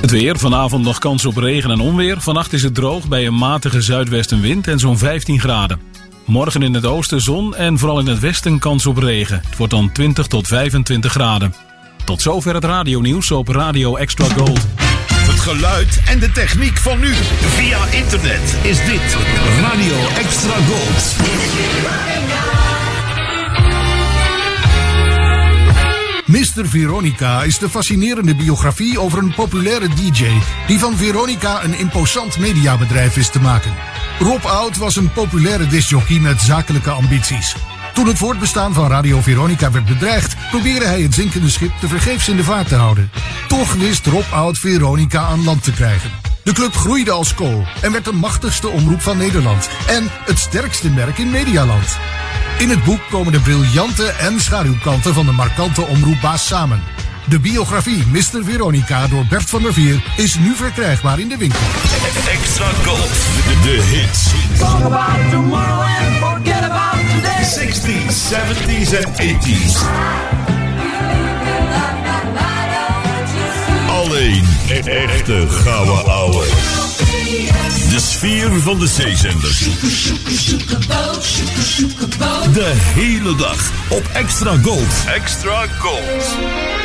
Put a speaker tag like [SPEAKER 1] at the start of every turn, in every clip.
[SPEAKER 1] Het weer, vanavond nog kans op regen en onweer. Vannacht is het droog bij een matige zuidwestenwind en zo'n 15 graden. Morgen in het oosten zon en vooral in het westen kans op regen. Het wordt dan 20 tot 25 graden. Tot zover het radionieuws op Radio Extra Gold.
[SPEAKER 2] Het geluid en de techniek van nu. Via internet is dit Radio Extra Gold.
[SPEAKER 3] Mr. Veronica is de fascinerende biografie over een populaire DJ die van Veronica een imposant mediabedrijf is te maken. Rob Oud was een populaire discjockey met zakelijke ambities. Toen het voortbestaan van Radio Veronica werd bedreigd, probeerde hij het zinkende schip te vergeefs in de vaart te houden. Toch wist Rob Oud Veronica aan land te krijgen. De club groeide als kool en werd de machtigste omroep van Nederland en het sterkste merk in Medialand. In het boek komen de briljante en schaduwkanten van de markante omroepbaas samen. De biografie Mr. Veronica door Bert van der Veer is nu verkrijgbaar in de winkel.
[SPEAKER 2] Extra Gold. De hits.
[SPEAKER 4] Talk about tomorrow and forget about today.
[SPEAKER 2] 60s, 70s en 80s. Alleen echte gouden ouwe. De sfeer van de zeezender. De hele dag op Extra Gold. Extra Gold.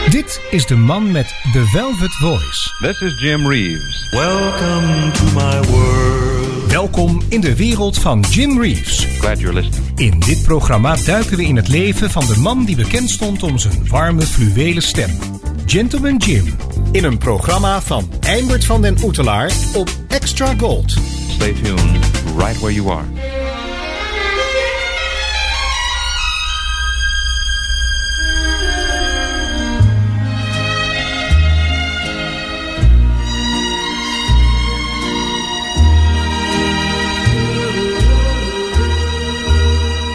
[SPEAKER 5] Dit is de man met de Velvet Voice.
[SPEAKER 6] This is Jim Reeves.
[SPEAKER 7] Welcome to my world.
[SPEAKER 5] Welkom in de wereld van Jim Reeves.
[SPEAKER 6] Glad you're listening.
[SPEAKER 5] In dit programma duiken we in het leven van de man die bekend stond om zijn warme fluwelen stem. Gentleman Jim. In een programma van Eimert van den Oetelaar op Extra Gold.
[SPEAKER 6] Stay tuned right where you are.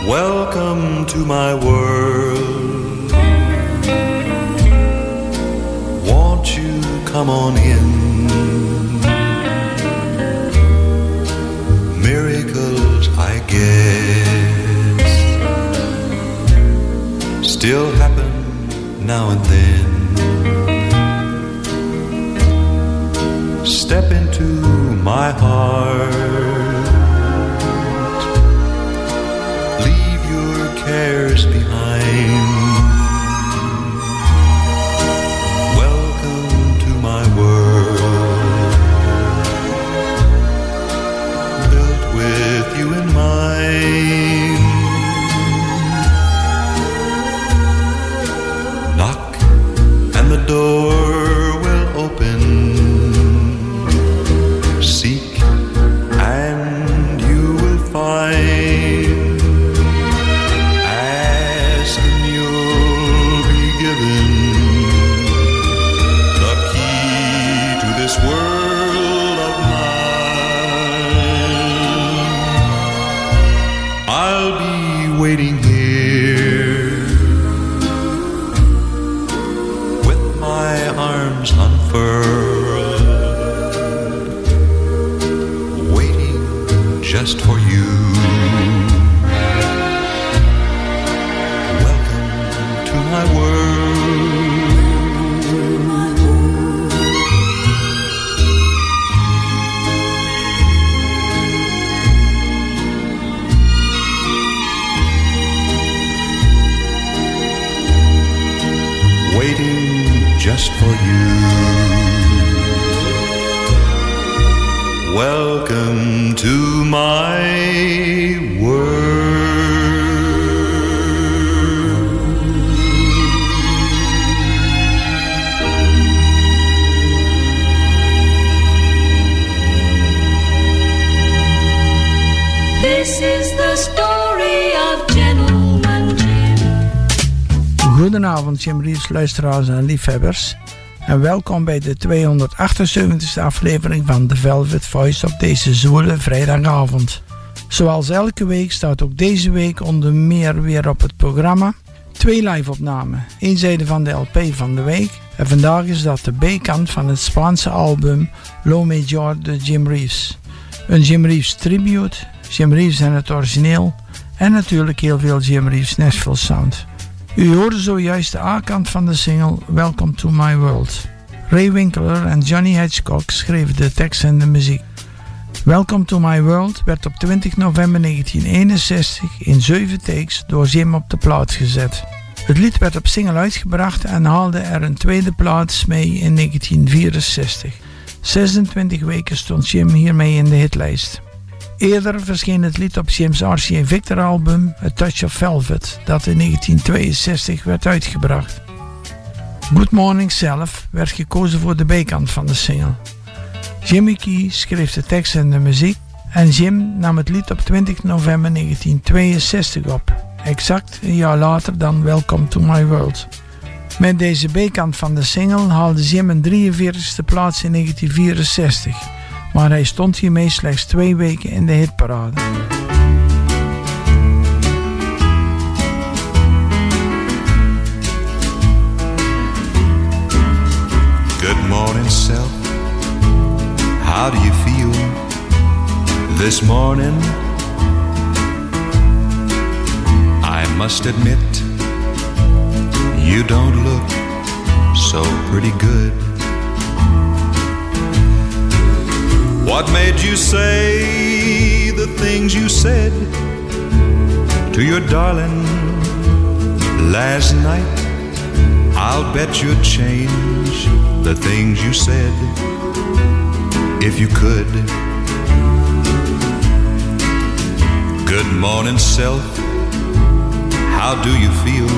[SPEAKER 7] Welcome to my world. Come on in? Miracles, I guess, still happen now and then. Step into my heart. Leave your cares behind.
[SPEAKER 8] Jim
[SPEAKER 9] Reeves, luisteraars en liefhebbers. En welkom bij de 278e aflevering van The Velvet Voice op deze zwoele vrijdagavond. Zoals elke week staat ook deze week onder meer weer op het programma twee live-opnamen. Eén zijde van de LP van de week en vandaag is dat de B-kant van het Spaanse album Lo Major de Jim Reeves. Een Jim Reeves tribute, Jim Reeves en het origineel en natuurlijk heel veel Jim Reeves Nashville sound. U hoorde zojuist de A-kant van de single Welcome to My World. Ray Winkler en Johnny Hitchcock schreven de tekst en de muziek. Welcome to My World werd op 20 november 1961 in 7 takes door Jim op de plaat gezet. Het lied werd op single uitgebracht en haalde er een tweede plaats mee in 1964. 26 weken stond Jim hiermee in de hitlijst. Eerder verscheen het lied op Jim's RCA Victor album A Touch of Velvet, dat in 1962 werd uitgebracht. Good Morning zelf werd gekozen voor de B-kant van de single. Jimmy Key schreef de tekst en de muziek en Jim nam het lied op 20 november 1962 op, exact een jaar later dan Welcome to My World. Met deze B-kant van de single haalde Jim een 43e plaats in 1964, maar hij stond hiermee slechts twee weken in de hitparade.
[SPEAKER 10] Good morning, self. How do you feel this morning? I must admit, you don't look so pretty good. What made you say the things you said to your darling last night? I'll bet you'd change the things you said if you could. Good morning, self. How do you feel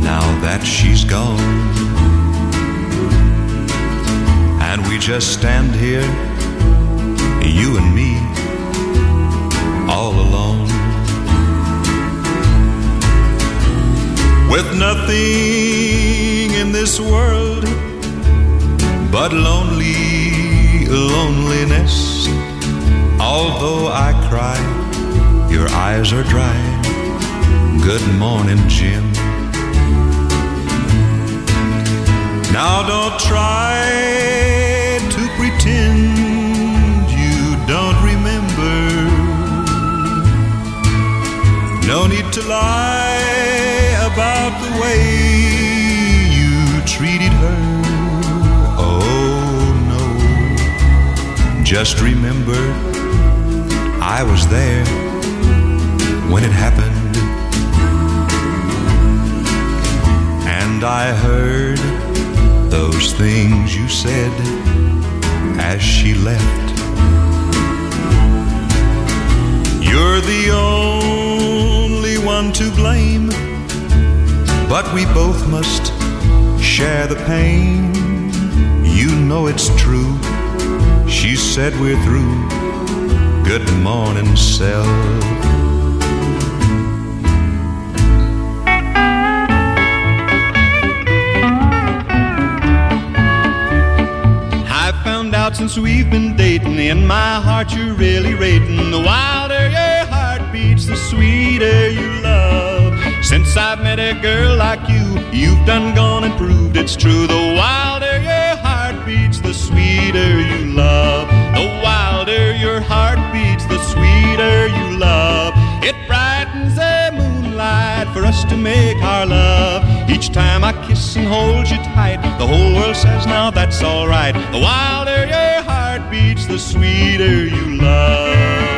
[SPEAKER 10] now that she's gone? And we just stand here, you and me, all alone. With nothing in this world but lonely loneliness. Although I cry, your eyes are dry. Good morning, Jim. Now don't try to lie about the way you treated her. Oh no. Just remember, I was there when it happened. And I heard those things you said as she left. You're the only one to blame, but we both must share the pain. You know it's true. She said we're through. Good morning, self.
[SPEAKER 7] Since we've been dating, in my heart you're really rating. The wilder your heart beats, the sweeter you. Since I've met a girl like you, you've done gone and proved it's true. The wilder your heart beats, the sweeter you love. The wilder your heart beats, the sweeter you love. It brightens the moonlight for us to make our love. Each time I kiss and hold you tight, the whole world says now that's alright. The wilder your heart beats, the sweeter you love.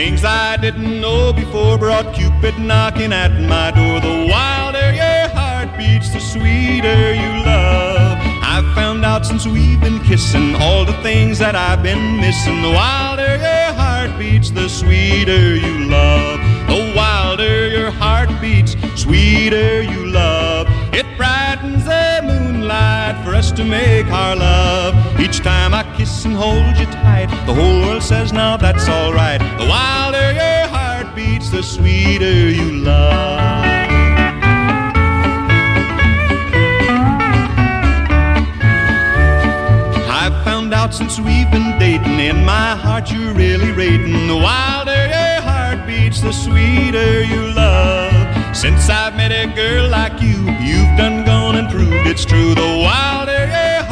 [SPEAKER 7] Things I didn't know before brought Cupid knocking at my door. The wilder your heart beats, the sweeter you love. I've found out since we've been kissing all the things that I've been missing. The wilder your heart beats, the sweeter you love. The wilder your heart beats, sweeter you love. It brightens the moonlight for us to make our love. Each time I hold you tight, the whole world says now that's alright. The wilder your heart beats, the sweeter you love. I've found out since we've been dating, in my heart you're really rating. The wilder your heart beats, the sweeter you love. Since I've met a girl like you, you've done gone and proved it's true. The wilder your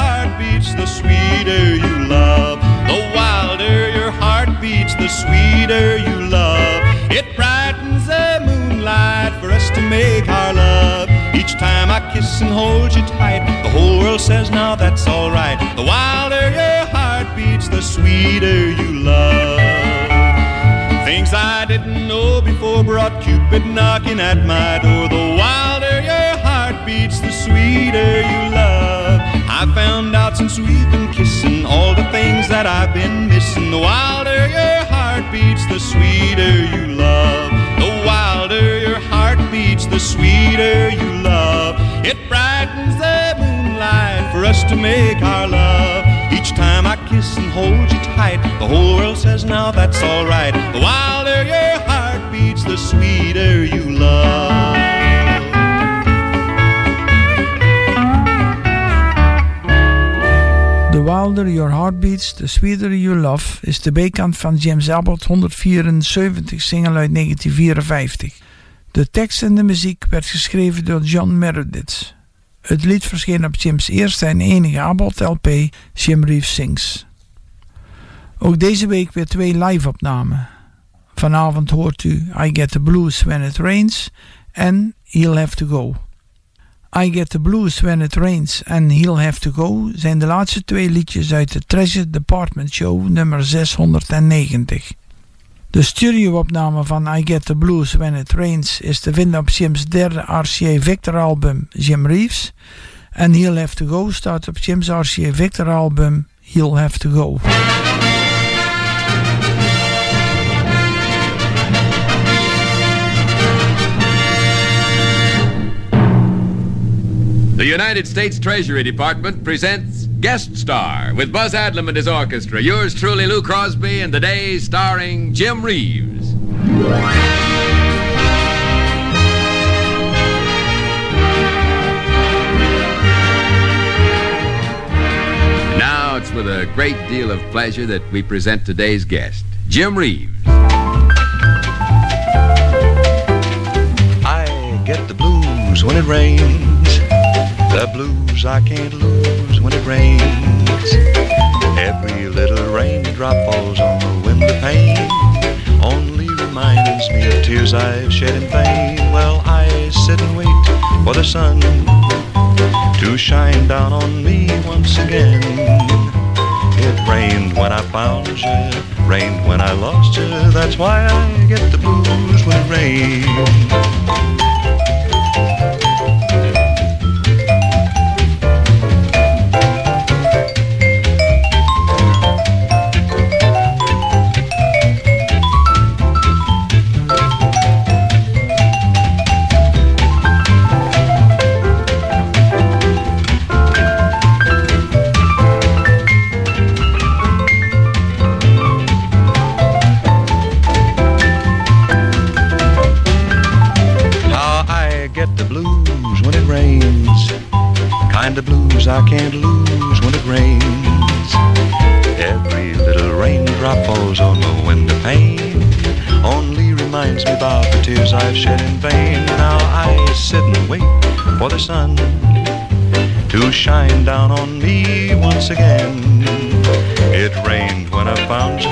[SPEAKER 7] sweeter you love. The wilder your heart beats, the sweeter you love. It brightens the moonlight for us to make our love. Each time I kiss and hold you tight, the
[SPEAKER 11] whole world says now that's alright. The wilder your heart beats, the sweeter you love. Things I didn't know before brought Cupid knocking at my door. The wilder your heart beats, the sweeter you love. I found out since we've been kissing all the things that I've been missing. The wilder your heart beats, the sweeter you love. The wilder your heart beats, the sweeter you love. It brightens the moonlight for us to make our love. Each time I kiss and hold you tight, the whole world says now that's alright. The wilder your heart beats, the sweeter you love.
[SPEAKER 9] The Wilder Your Heart Beats, The Sweeter You Love is de B-kant van James Abbott 174 single uit 1954. De tekst en de muziek werd geschreven door John Meredith. Het lied verscheen op Jim's eerste en enige Abbott LP, Jim Reeves Sings. Ook deze week weer twee live-opnamen. Vanavond hoort u I Get the Blues When It Rains en He'll Have to Go. I Get the Blues When It Rains en He'll Have to Go zijn de laatste twee liedjes uit de Treasure Department Show nummer 690. De studioopname van I Get the Blues When It Rains is te vinden op Jim's derde RCA Victor album Jim Reeves en He'll Have to Go staat op Jim's RCA Victor album He'll Have to Go.
[SPEAKER 12] The United States Treasury Department presents Guest Star with Buzz Adlam and his orchestra. Yours truly, Lou Crosby, and the day starring Jim Reeves. Now it's with a great deal of pleasure that we present today's guest, Jim Reeves.
[SPEAKER 7] I get the blues when it rains. The blues I can't lose when it rains. Every little raindrop falls on the window pane. Only reminds me of tears I've shed in vain. Well, I sit and wait for the sun to shine down on me once again. It rained when I found you, rained when I lost you. That's why I get the blues when it rains.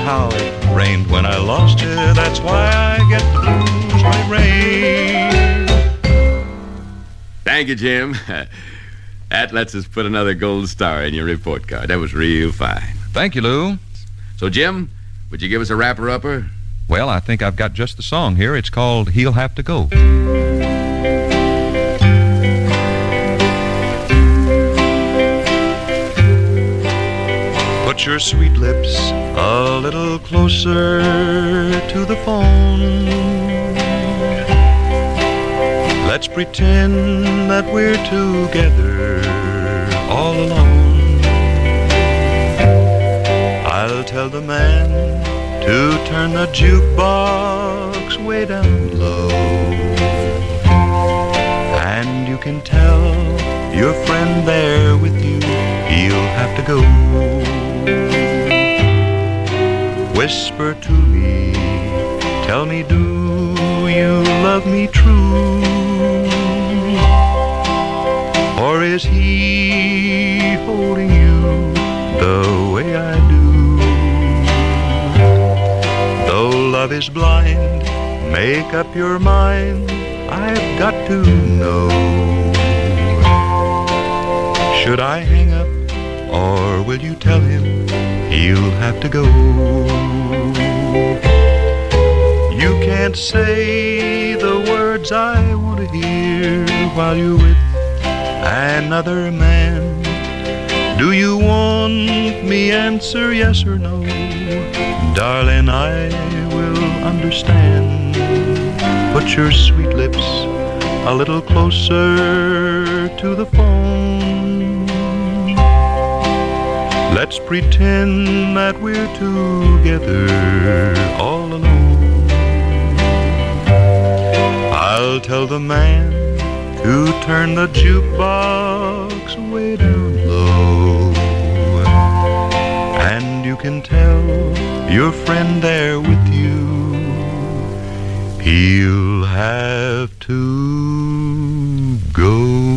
[SPEAKER 7] How it rained when I lost you. That's why I get the blues when it rains.
[SPEAKER 12] Thank you, Jim. That lets us put another gold star in your report card. That was real fine.
[SPEAKER 6] Thank you, Lou.
[SPEAKER 12] So, Jim, would you give us a wrapper upper?
[SPEAKER 6] Well, I think I've got just the song here. It's called He'll Have to Go.
[SPEAKER 7] Put your sweet lips a little closer to the phone. Let's pretend that we're together all alone. I'll tell the man to turn the jukebox way down low. And you can tell your friend there with you, he'll have to go. Whisper to me, tell me, do you love me true? Or is he holding you the way I do? Though love is blind, make up your mind, I've got to know.
[SPEAKER 5] Should I hang up or will you tell him he'll have to go? You can't say the words I want to hear while you're with another man. Do you want me answer yes or no? Darling, I will understand. Put your sweet lips a little closer to the phone. Let's pretend that we're together all alone. I'll tell the man to turn the jukebox way down low. And you can tell your friend there with you, he'll have to go.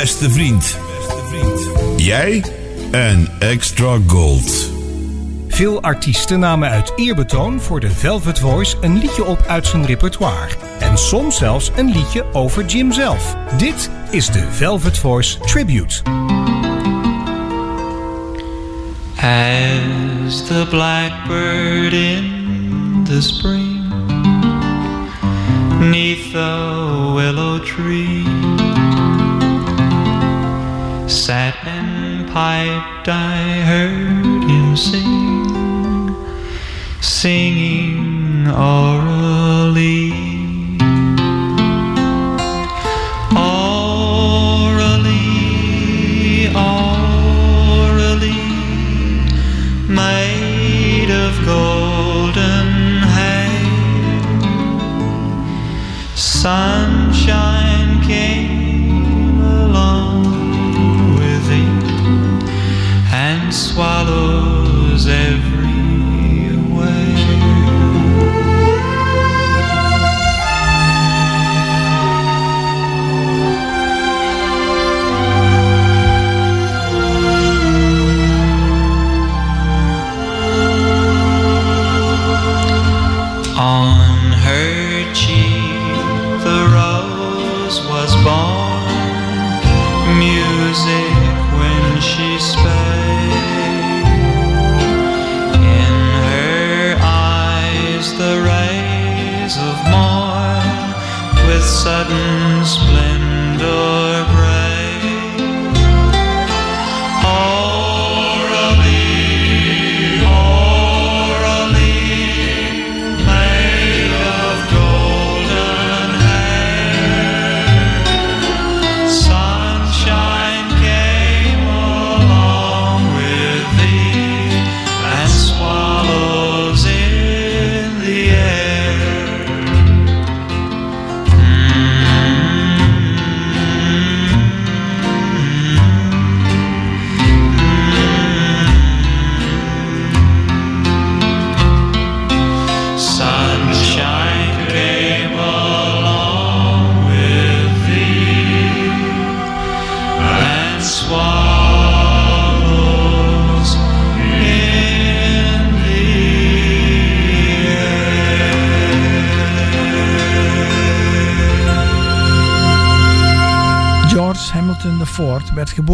[SPEAKER 2] Beste vriend. Jij en Extra Gold.
[SPEAKER 7] Veel artiesten namen uit eerbetoon voor de Velvet Voice een liedje op uit zijn repertoire. En
[SPEAKER 5] En soms zelfs een liedje over Jim zelf. Dit is de Velvet Voice Tribute.
[SPEAKER 13] As the blackbird in the spring Neath the willow tree Sat and piped, I heard him sing Singing
[SPEAKER 14] Aura Lee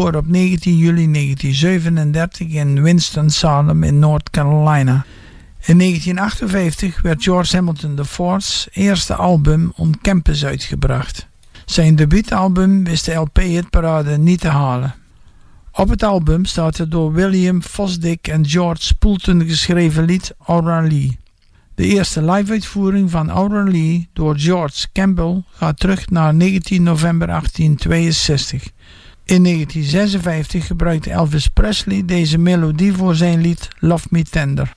[SPEAKER 14] op 19 juli 1937 in Winston-Salem in North Carolina. In 1958 werd George Hamilton IV's eerste album On Campus uitgebracht. Zijn debuutalbum wist de LP-hitparade niet te halen. Op het album staat het door William Fosdick en George Poulton geschreven lied Aura Lee. De eerste live-uitvoering van Aura Lee door George Campbell gaat terug naar 19 november 1862. In 1956 gebruikte Elvis Presley deze melodie voor zijn lied Love Me Tender.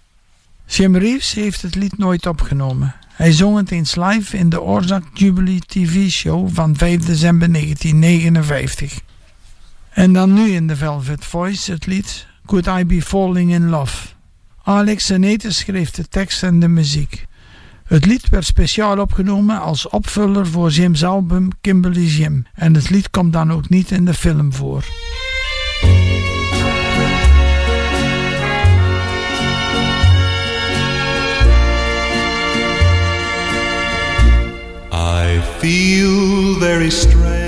[SPEAKER 14] Jim Reeves heeft het lied nooit opgenomen. Hij zong het eens live in de Orzak Jubilee TV-show van 5 december 1959. En dan nu in de Velvet Voice het lied Could I Be Falling in Love. Alex Senete schreef de tekst en de muziek. Het lied werd speciaal opgenomen als opvuller voor Jim's album Kimberly Jim. En het lied komt dan ook niet in de film voor.
[SPEAKER 7] I feel very strange.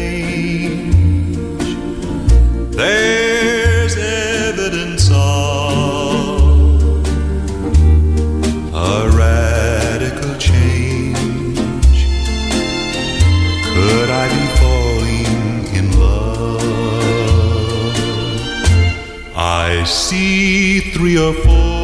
[SPEAKER 7] Three or four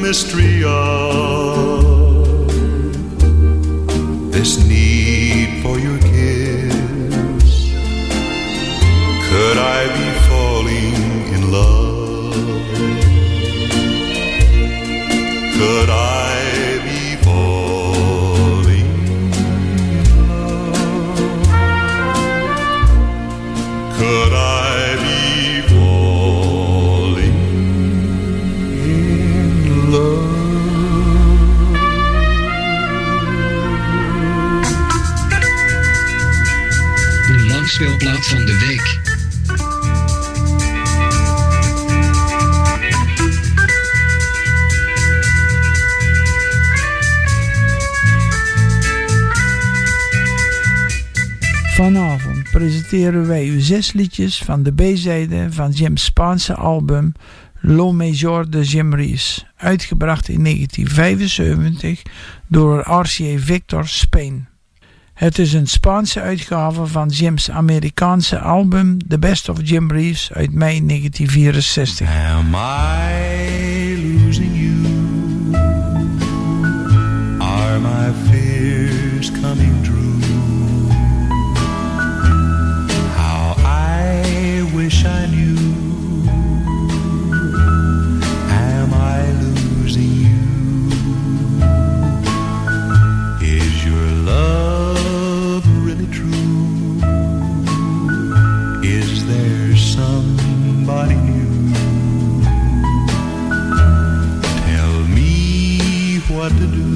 [SPEAKER 7] mystery of this need for your
[SPEAKER 9] presenteren wij u zes liedjes van de B-zijde van Jim's Spaanse album Lo Major de Jim Reeves, uitgebracht in 1975 door RCA Victor Spain. Het is een Spaanse uitgave van Jim's Amerikaanse album The Best of Jim Reeves uit mei 1964.
[SPEAKER 7] Am I what to do.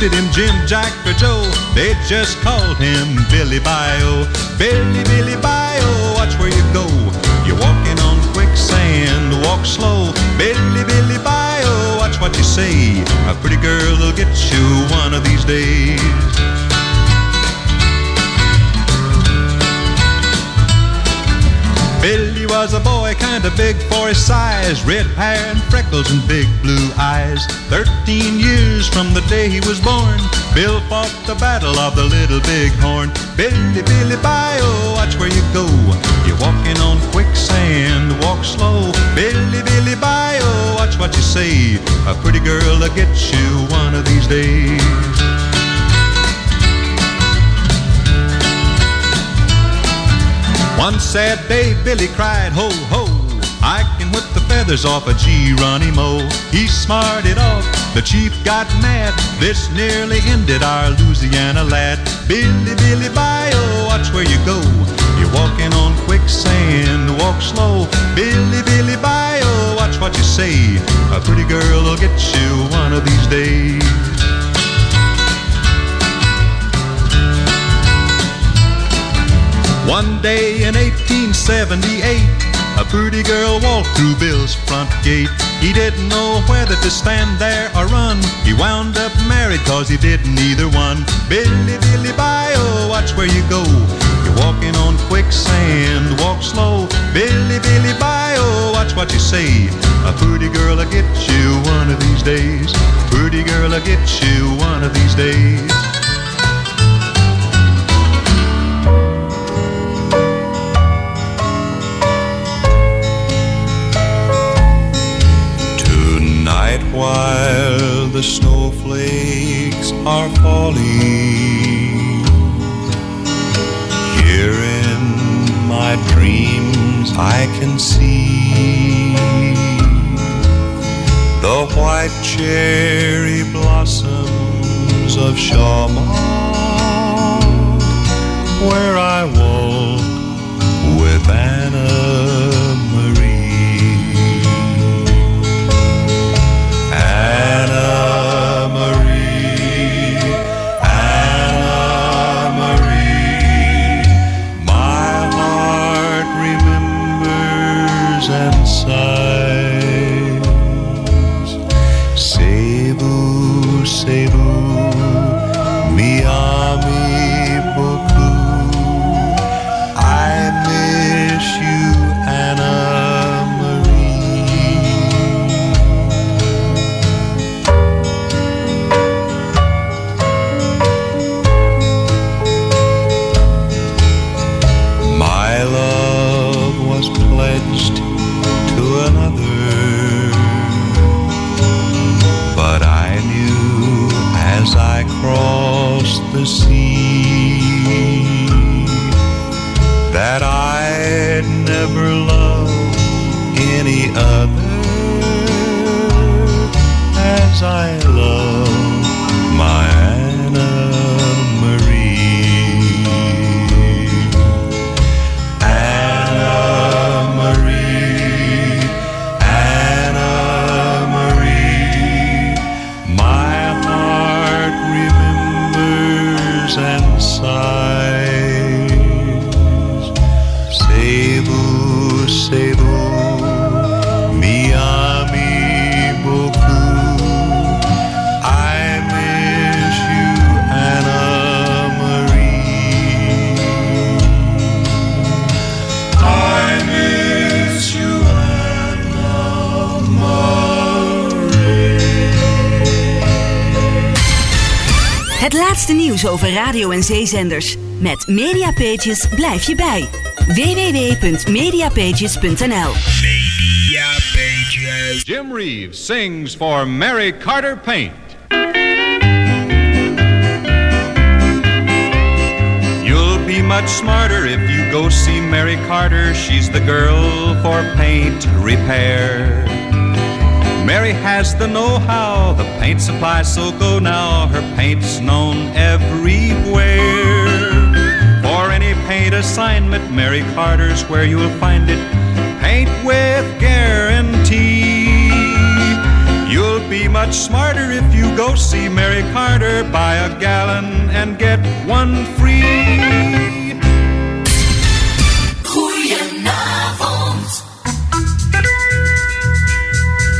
[SPEAKER 15] Name him, Jim, Jack, or Joe. They just called him Billy Bayou. Billy, Billy Bayou, watch where you go. You're walking on quicksand, walk slow. Billy, Billy Bayou, watch what you say. A pretty girl will get you one of these days.
[SPEAKER 7] Billy was a boy kinda big for his size, red hair and freckles and big blue eyes. Thirteen years from the day he was born, Bill fought the battle of the little big horn. Billy, Billy, bayou, watch where you go. You're walking on quicksand, walk slow. Billy, Billy, bayou, watch what you say. A pretty girl will get you one of these days. One sad day, Billy cried, ho, ho. I can whip the feathers off a Geronimo. He smarted off, the chief got mad. This nearly ended our Louisiana lad. Billy, Billy, Bayou, watch where you go. You're walking on quicksand, walk slow. Billy, Billy, Bayou, watch what you say. A pretty girl will get you one of these days. One day in 1878, a pretty girl walked through Bill's front gate. He didn't know whether to stand there or run. He wound up married cause he didn't either one. Billy, Billy, Bayou, oh, watch where you go. You're walking on quicksand, walk slow. Billy, Billy, Bayou, oh, watch what you say. A pretty girl will get you one of these days. Pretty girl will get you one of these days. Cherry blossoms of Shawmut
[SPEAKER 16] nieuws over radio- en zeezenders. Met Mediapages blijf je bij. www.mediapages.nl
[SPEAKER 17] Jim Reeves sings for Mary Carter Paint.
[SPEAKER 7] You'll be much smarter if you go see Mary Carter. She's the girl for paint repair. Mary has the know-how, the paint supply, so go now. Her paint's known everywhere. For any paint assignment, Mary Carter's where you'll find it. Paint with guarantee. You'll be much smarter if you go see Mary Carter. Buy a gallon and get one free.
[SPEAKER 18] Goedenavond.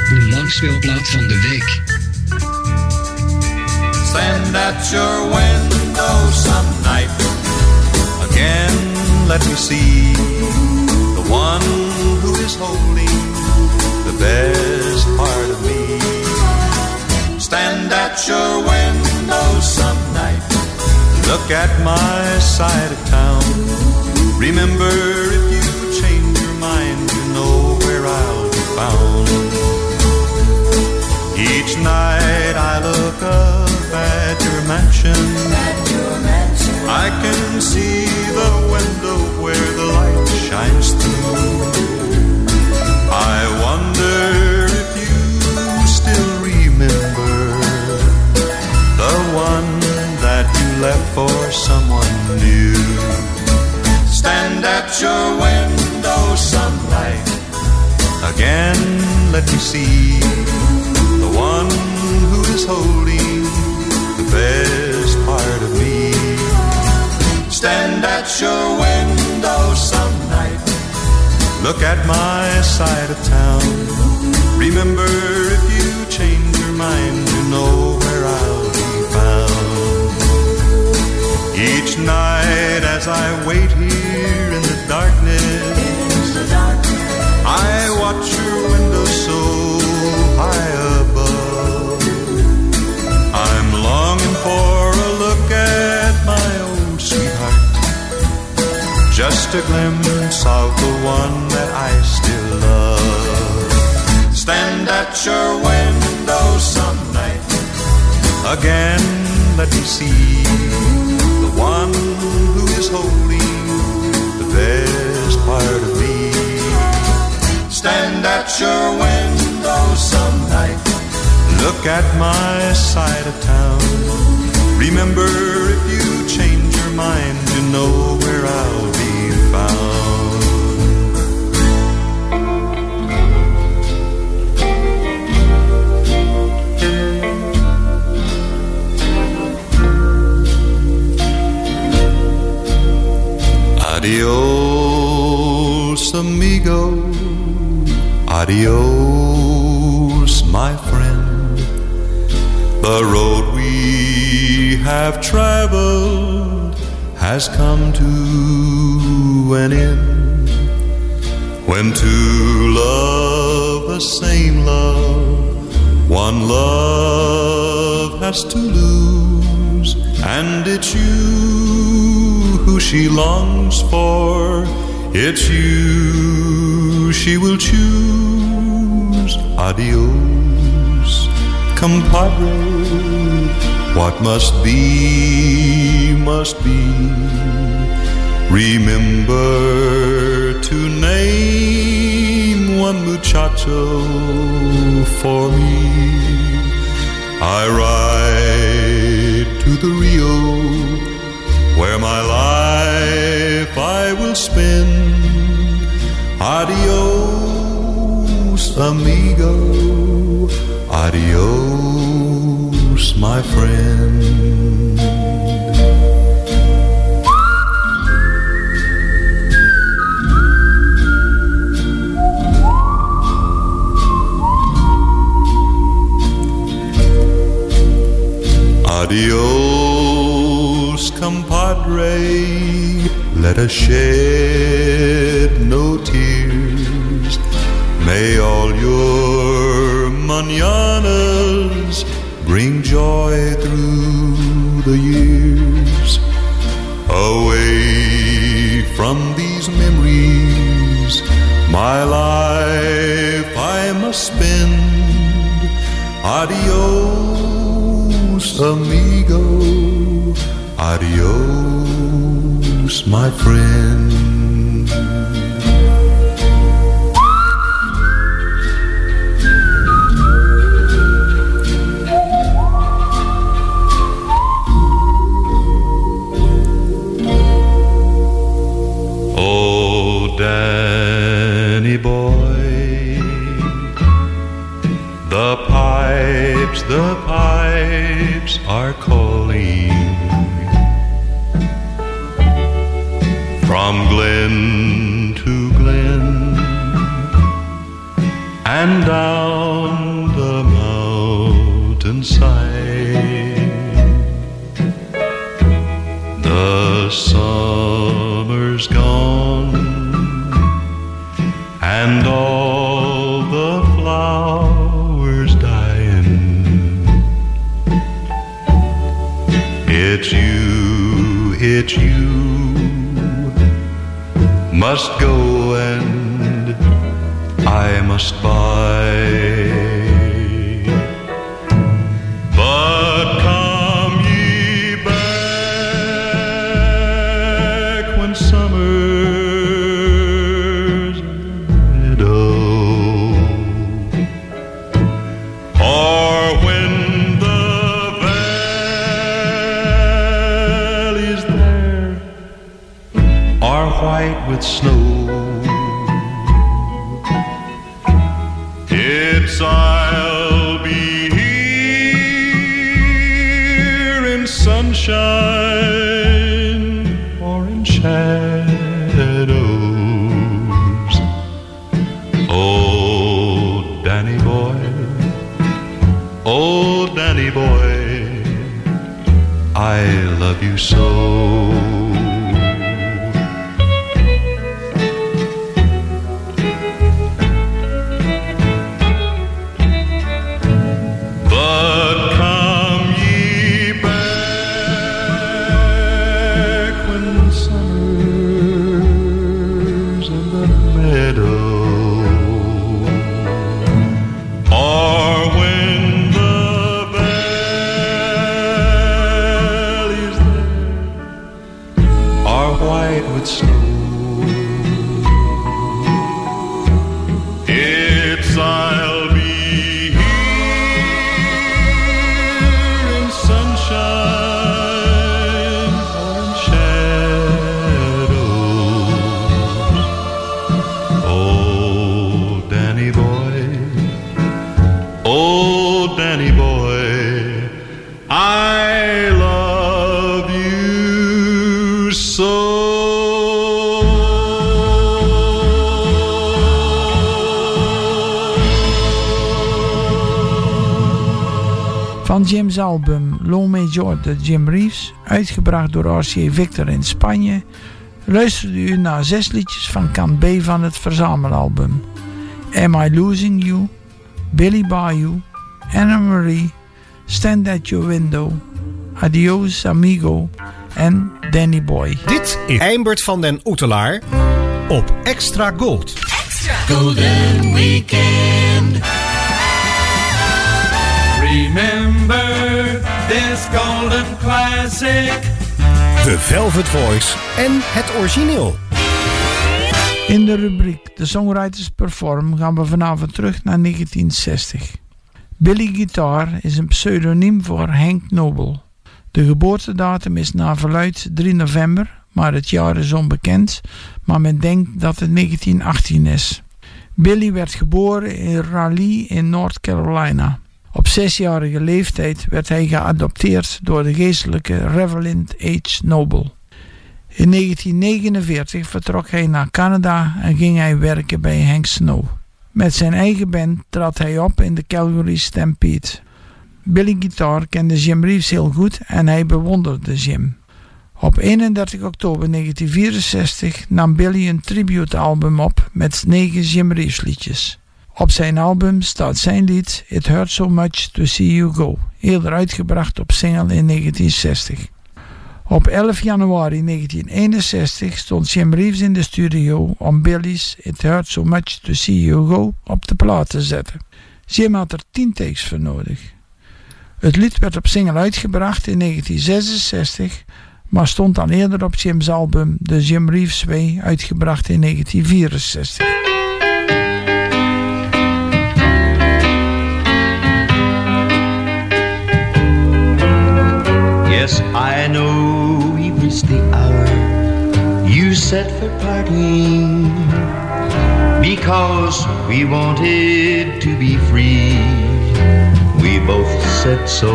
[SPEAKER 19] De langspeelplaat van de week.
[SPEAKER 7] Stand at your window some night. Again, let me see the one who is holding the best part of me. Stand at your window some night, look at my side of town. Remember, if you change your mind, you know where I'll be found. Each night mansion. I can see the window where the light shines through. I wonder if you still remember the one that you left for someone new. Stand at your window some night. Again, let me see the one who is holding best part of me. Stand at your window some night. Look at my side of town. Remember, if you change your mind, you know where I'll be found. Each night as I wait here in the darkness, I watch Just a glimpse of the one that I still love. Stand at your window some night. Again, let me see the one who is holding the best part of me. Stand at your window some night. Look at my side of town. Remember, if you change your mind, you know where I'll have traveled has come to an end. When two love the same love, one love has to lose, and it's you who she longs for. It's you she will choose. Adios, compadre. What must be, must be. Remember to name one muchacho for me. I ride to the Rio where my life I will spend. Adios, amigo. Adios, my friend. Adios, compadre. Let us shed no tears. May all your mananas bring Adios, amigo. Adios, my friend. Are must go white with snow. It's I'll be here in sunshine or in shadows. Oh, Danny boy, oh, Danny boy, I love you so.
[SPEAKER 9] De Jim Reeves, uitgebracht door RCA Victor in Spanje, luisterde u naar zes liedjes van kant B van het verzamelalbum. Am I Losing You, Billy Bayou, Anna Marie, Stand at Your Window, Adios Amigo en Danny Boy.
[SPEAKER 5] Dit is Eimbert van den Oetelaar op Extra Gold.
[SPEAKER 18] Golden Weekend. Remember golden classic.
[SPEAKER 5] The Velvet Voice en het origineel.
[SPEAKER 9] In de rubriek De Songwriters Perform gaan we vanavond terug naar 1960. Billy Guitar is een pseudoniem voor Hank Noble. De geboortedatum is naar verluid 3 november, maar het jaar is onbekend, maar men denkt dat het 1918 is. Billy werd geboren in Raleigh in North Carolina. Op zesjarige leeftijd werd hij geadopteerd door de geestelijke Reverend H. Noble. In 1949 vertrok hij naar Canada en ging hij werken bij Hank Snow. Met zijn eigen band trad hij op in de Calgary Stampede. Billy Guitar kende Jim Reeves heel goed en hij bewonderde Jim. Op 31 oktober 1964 nam Billy een tributealbum op met negen Jim Reeves liedjes. Op zijn album staat zijn lied It Hurts So Much To See You Go, eerder uitgebracht op single in 1960. Op 11 januari 1961 stond Jim Reeves in de studio om Billy's It Hurts So Much To See You Go op de plaat te zetten. Jim had er 10 takes voor nodig. Het lied werd op single uitgebracht in 1966, maar stond dan eerder op Jim's album The Jim Reeves Way uitgebracht in 1964.
[SPEAKER 20] Set for parting because we wanted to be free. We both said so.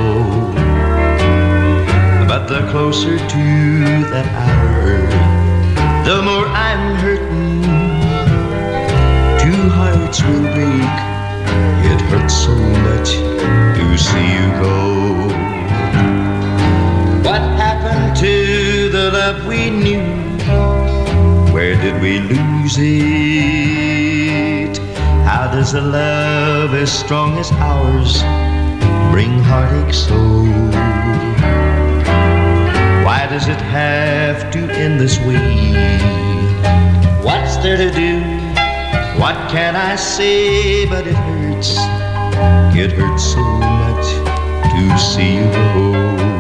[SPEAKER 20] But the closer to that hour, the more I'm hurting. Two hearts will break. It hurts so much to see you go. What happened to the love we knew? Did we lose it? How does a love as strong as ours bring heartache so? Why does it have to end this way? What's there to do? What can I say? But it hurts. It hurts so much to see you go.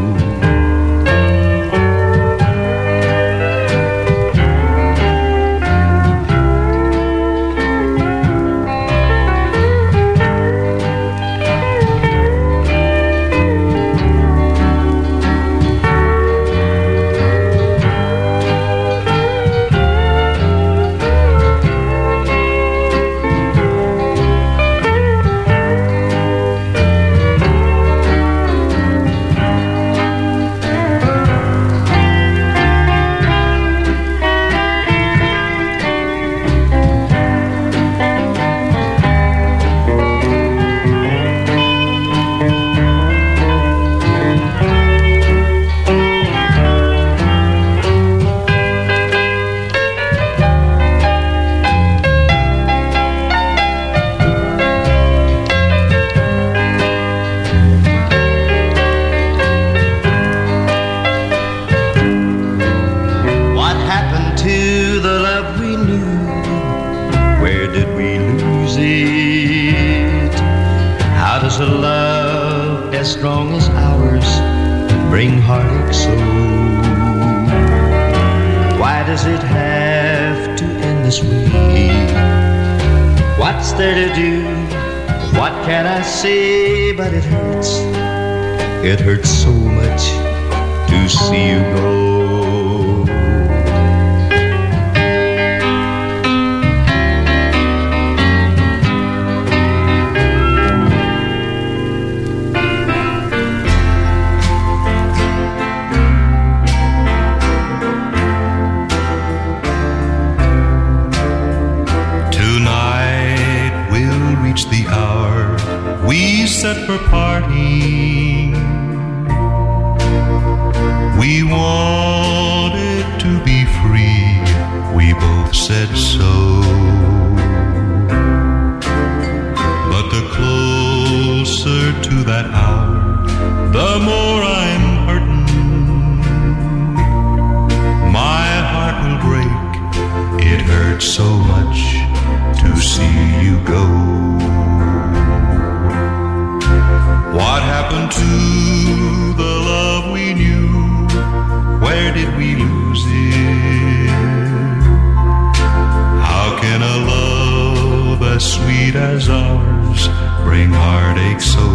[SPEAKER 20] Bring heartache so?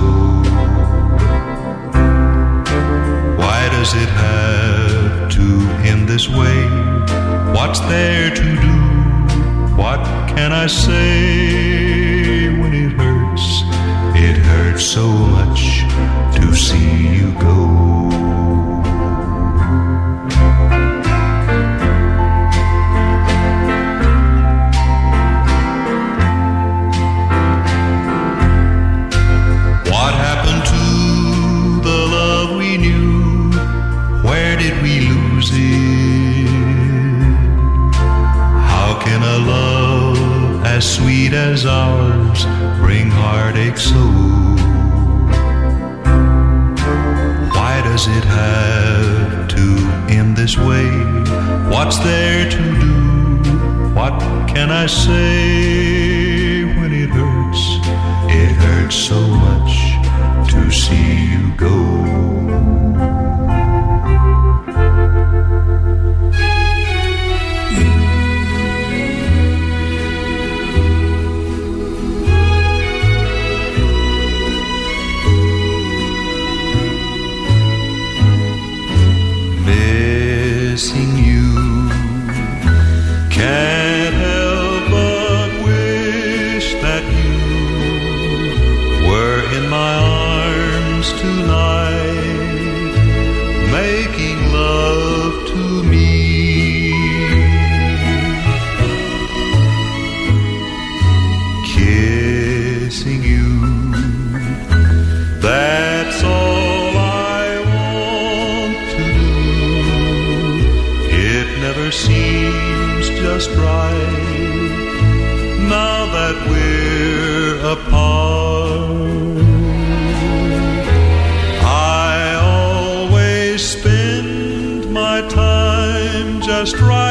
[SPEAKER 20] Why does it have to end this way? What's there to do? What can I say
[SPEAKER 7] when it hurts? It hurts so much to see you go. us bright now that we're apart. I always spend my
[SPEAKER 18] time just right.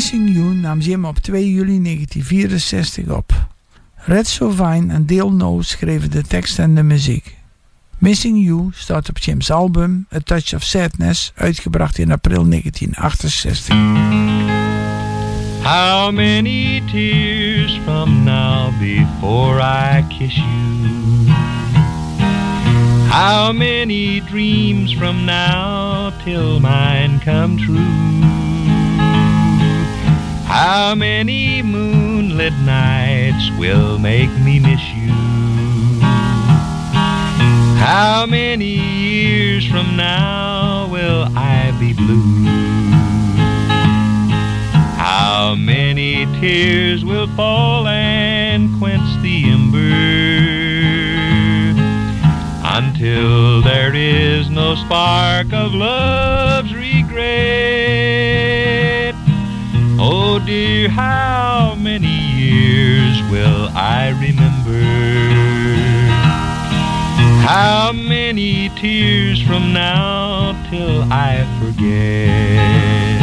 [SPEAKER 7] Missing You
[SPEAKER 9] nam Jim op 2 juli 1964 op. Red Sovine en Dale No schreven de tekst en de muziek. Missing You staat op Jim's album A Touch of Sadness, uitgebracht in april 1968.
[SPEAKER 14] How many tears from now before I kiss you? How many dreams from now till mine come true? How many moonlit nights will make me miss you? How many years from now will I be blue? How many tears will fall and quench the ember until there is no spark of love's regret? Oh dear, how many years will I remember? How many tears from now till I forget?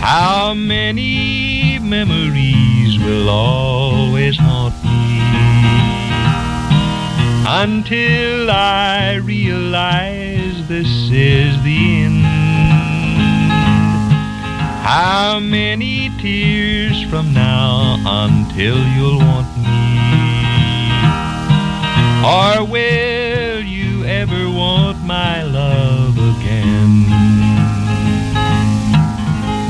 [SPEAKER 14] How many memories will always haunt me until I realize this is the end? How many tears from now until you'll want me? Or will you ever want my love again?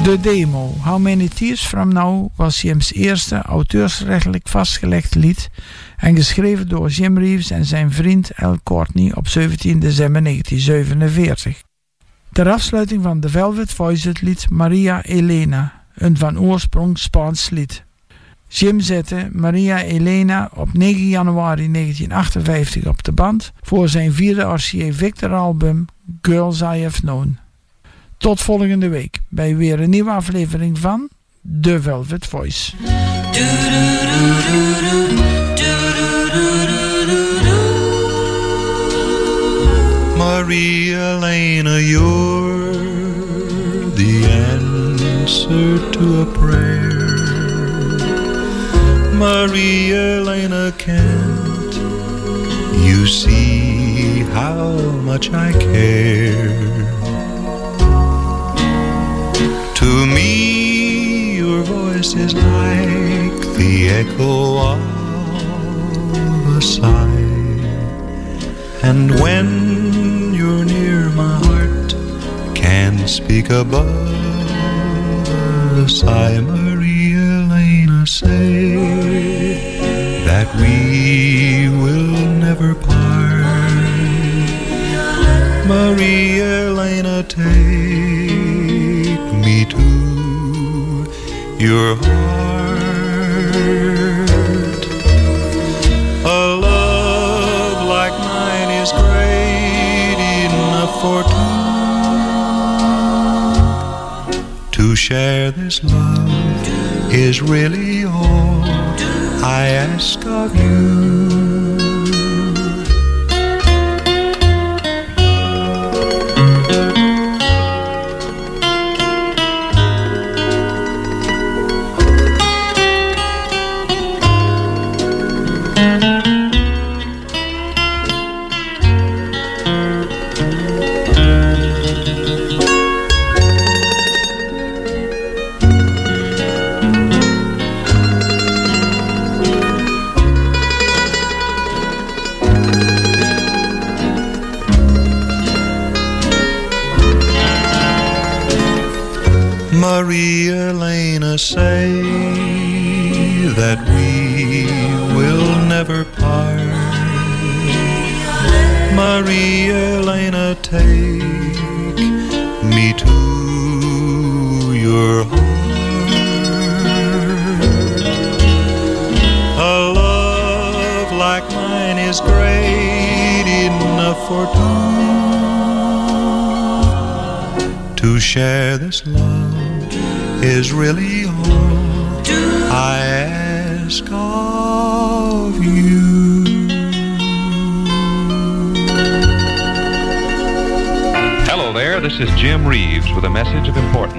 [SPEAKER 9] De demo How Many Tears From Now was Jim's eerste auteursrechtelijk vastgelegd lied en geschreven door Jim Reeves en zijn vriend Al Courtney op 17 december 1947. Ter afsluiting van The Velvet Voice het lied Maria Elena, een van oorsprong Spaans lied. Jim zette Maria Elena op 9 januari 1958 op de band voor zijn vierde RCA Victor album Girls I Have Known. Tot volgende week bij weer een nieuwe aflevering van The Velvet Voice.
[SPEAKER 7] Maria Elena, you're the answer to a prayer. Maria Elena, can't you see how much I care? To me, your voice is like the echo of a sigh. And when speak above sigh. Maria Elena, say that we will never part. Maria Elena, take me to your heart. Share this love is really all I ask of you.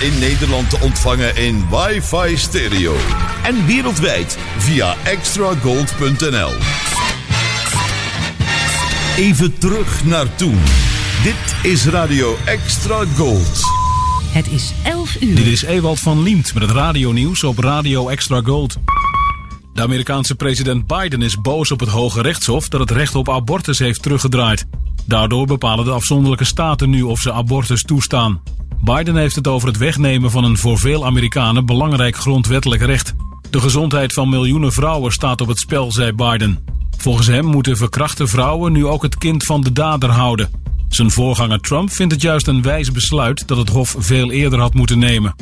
[SPEAKER 2] In Nederland te ontvangen in wifi stereo. En wereldwijd via extragold.nl. Even terug naar toen. Dit is Radio Extra Gold.
[SPEAKER 21] Het is 11 uur.
[SPEAKER 1] Dit is Ewald van Liemt met het radionieuws op Radio Extra Gold. De Amerikaanse president Biden is boos op het Hoge Rechtshof dat het recht op abortus heeft teruggedraaid. Daardoor bepalen de afzonderlijke staten nu of ze abortus toestaan. Biden heeft het over het wegnemen van een voor veel Amerikanen belangrijk grondwettelijk recht. De gezondheid van miljoenen vrouwen staat op het spel, zei Biden. Volgens hem moeten verkrachte vrouwen nu ook het kind van de dader houden. Zijn voorganger Trump vindt het juist een wijs besluit dat het Hof veel eerder had moeten nemen.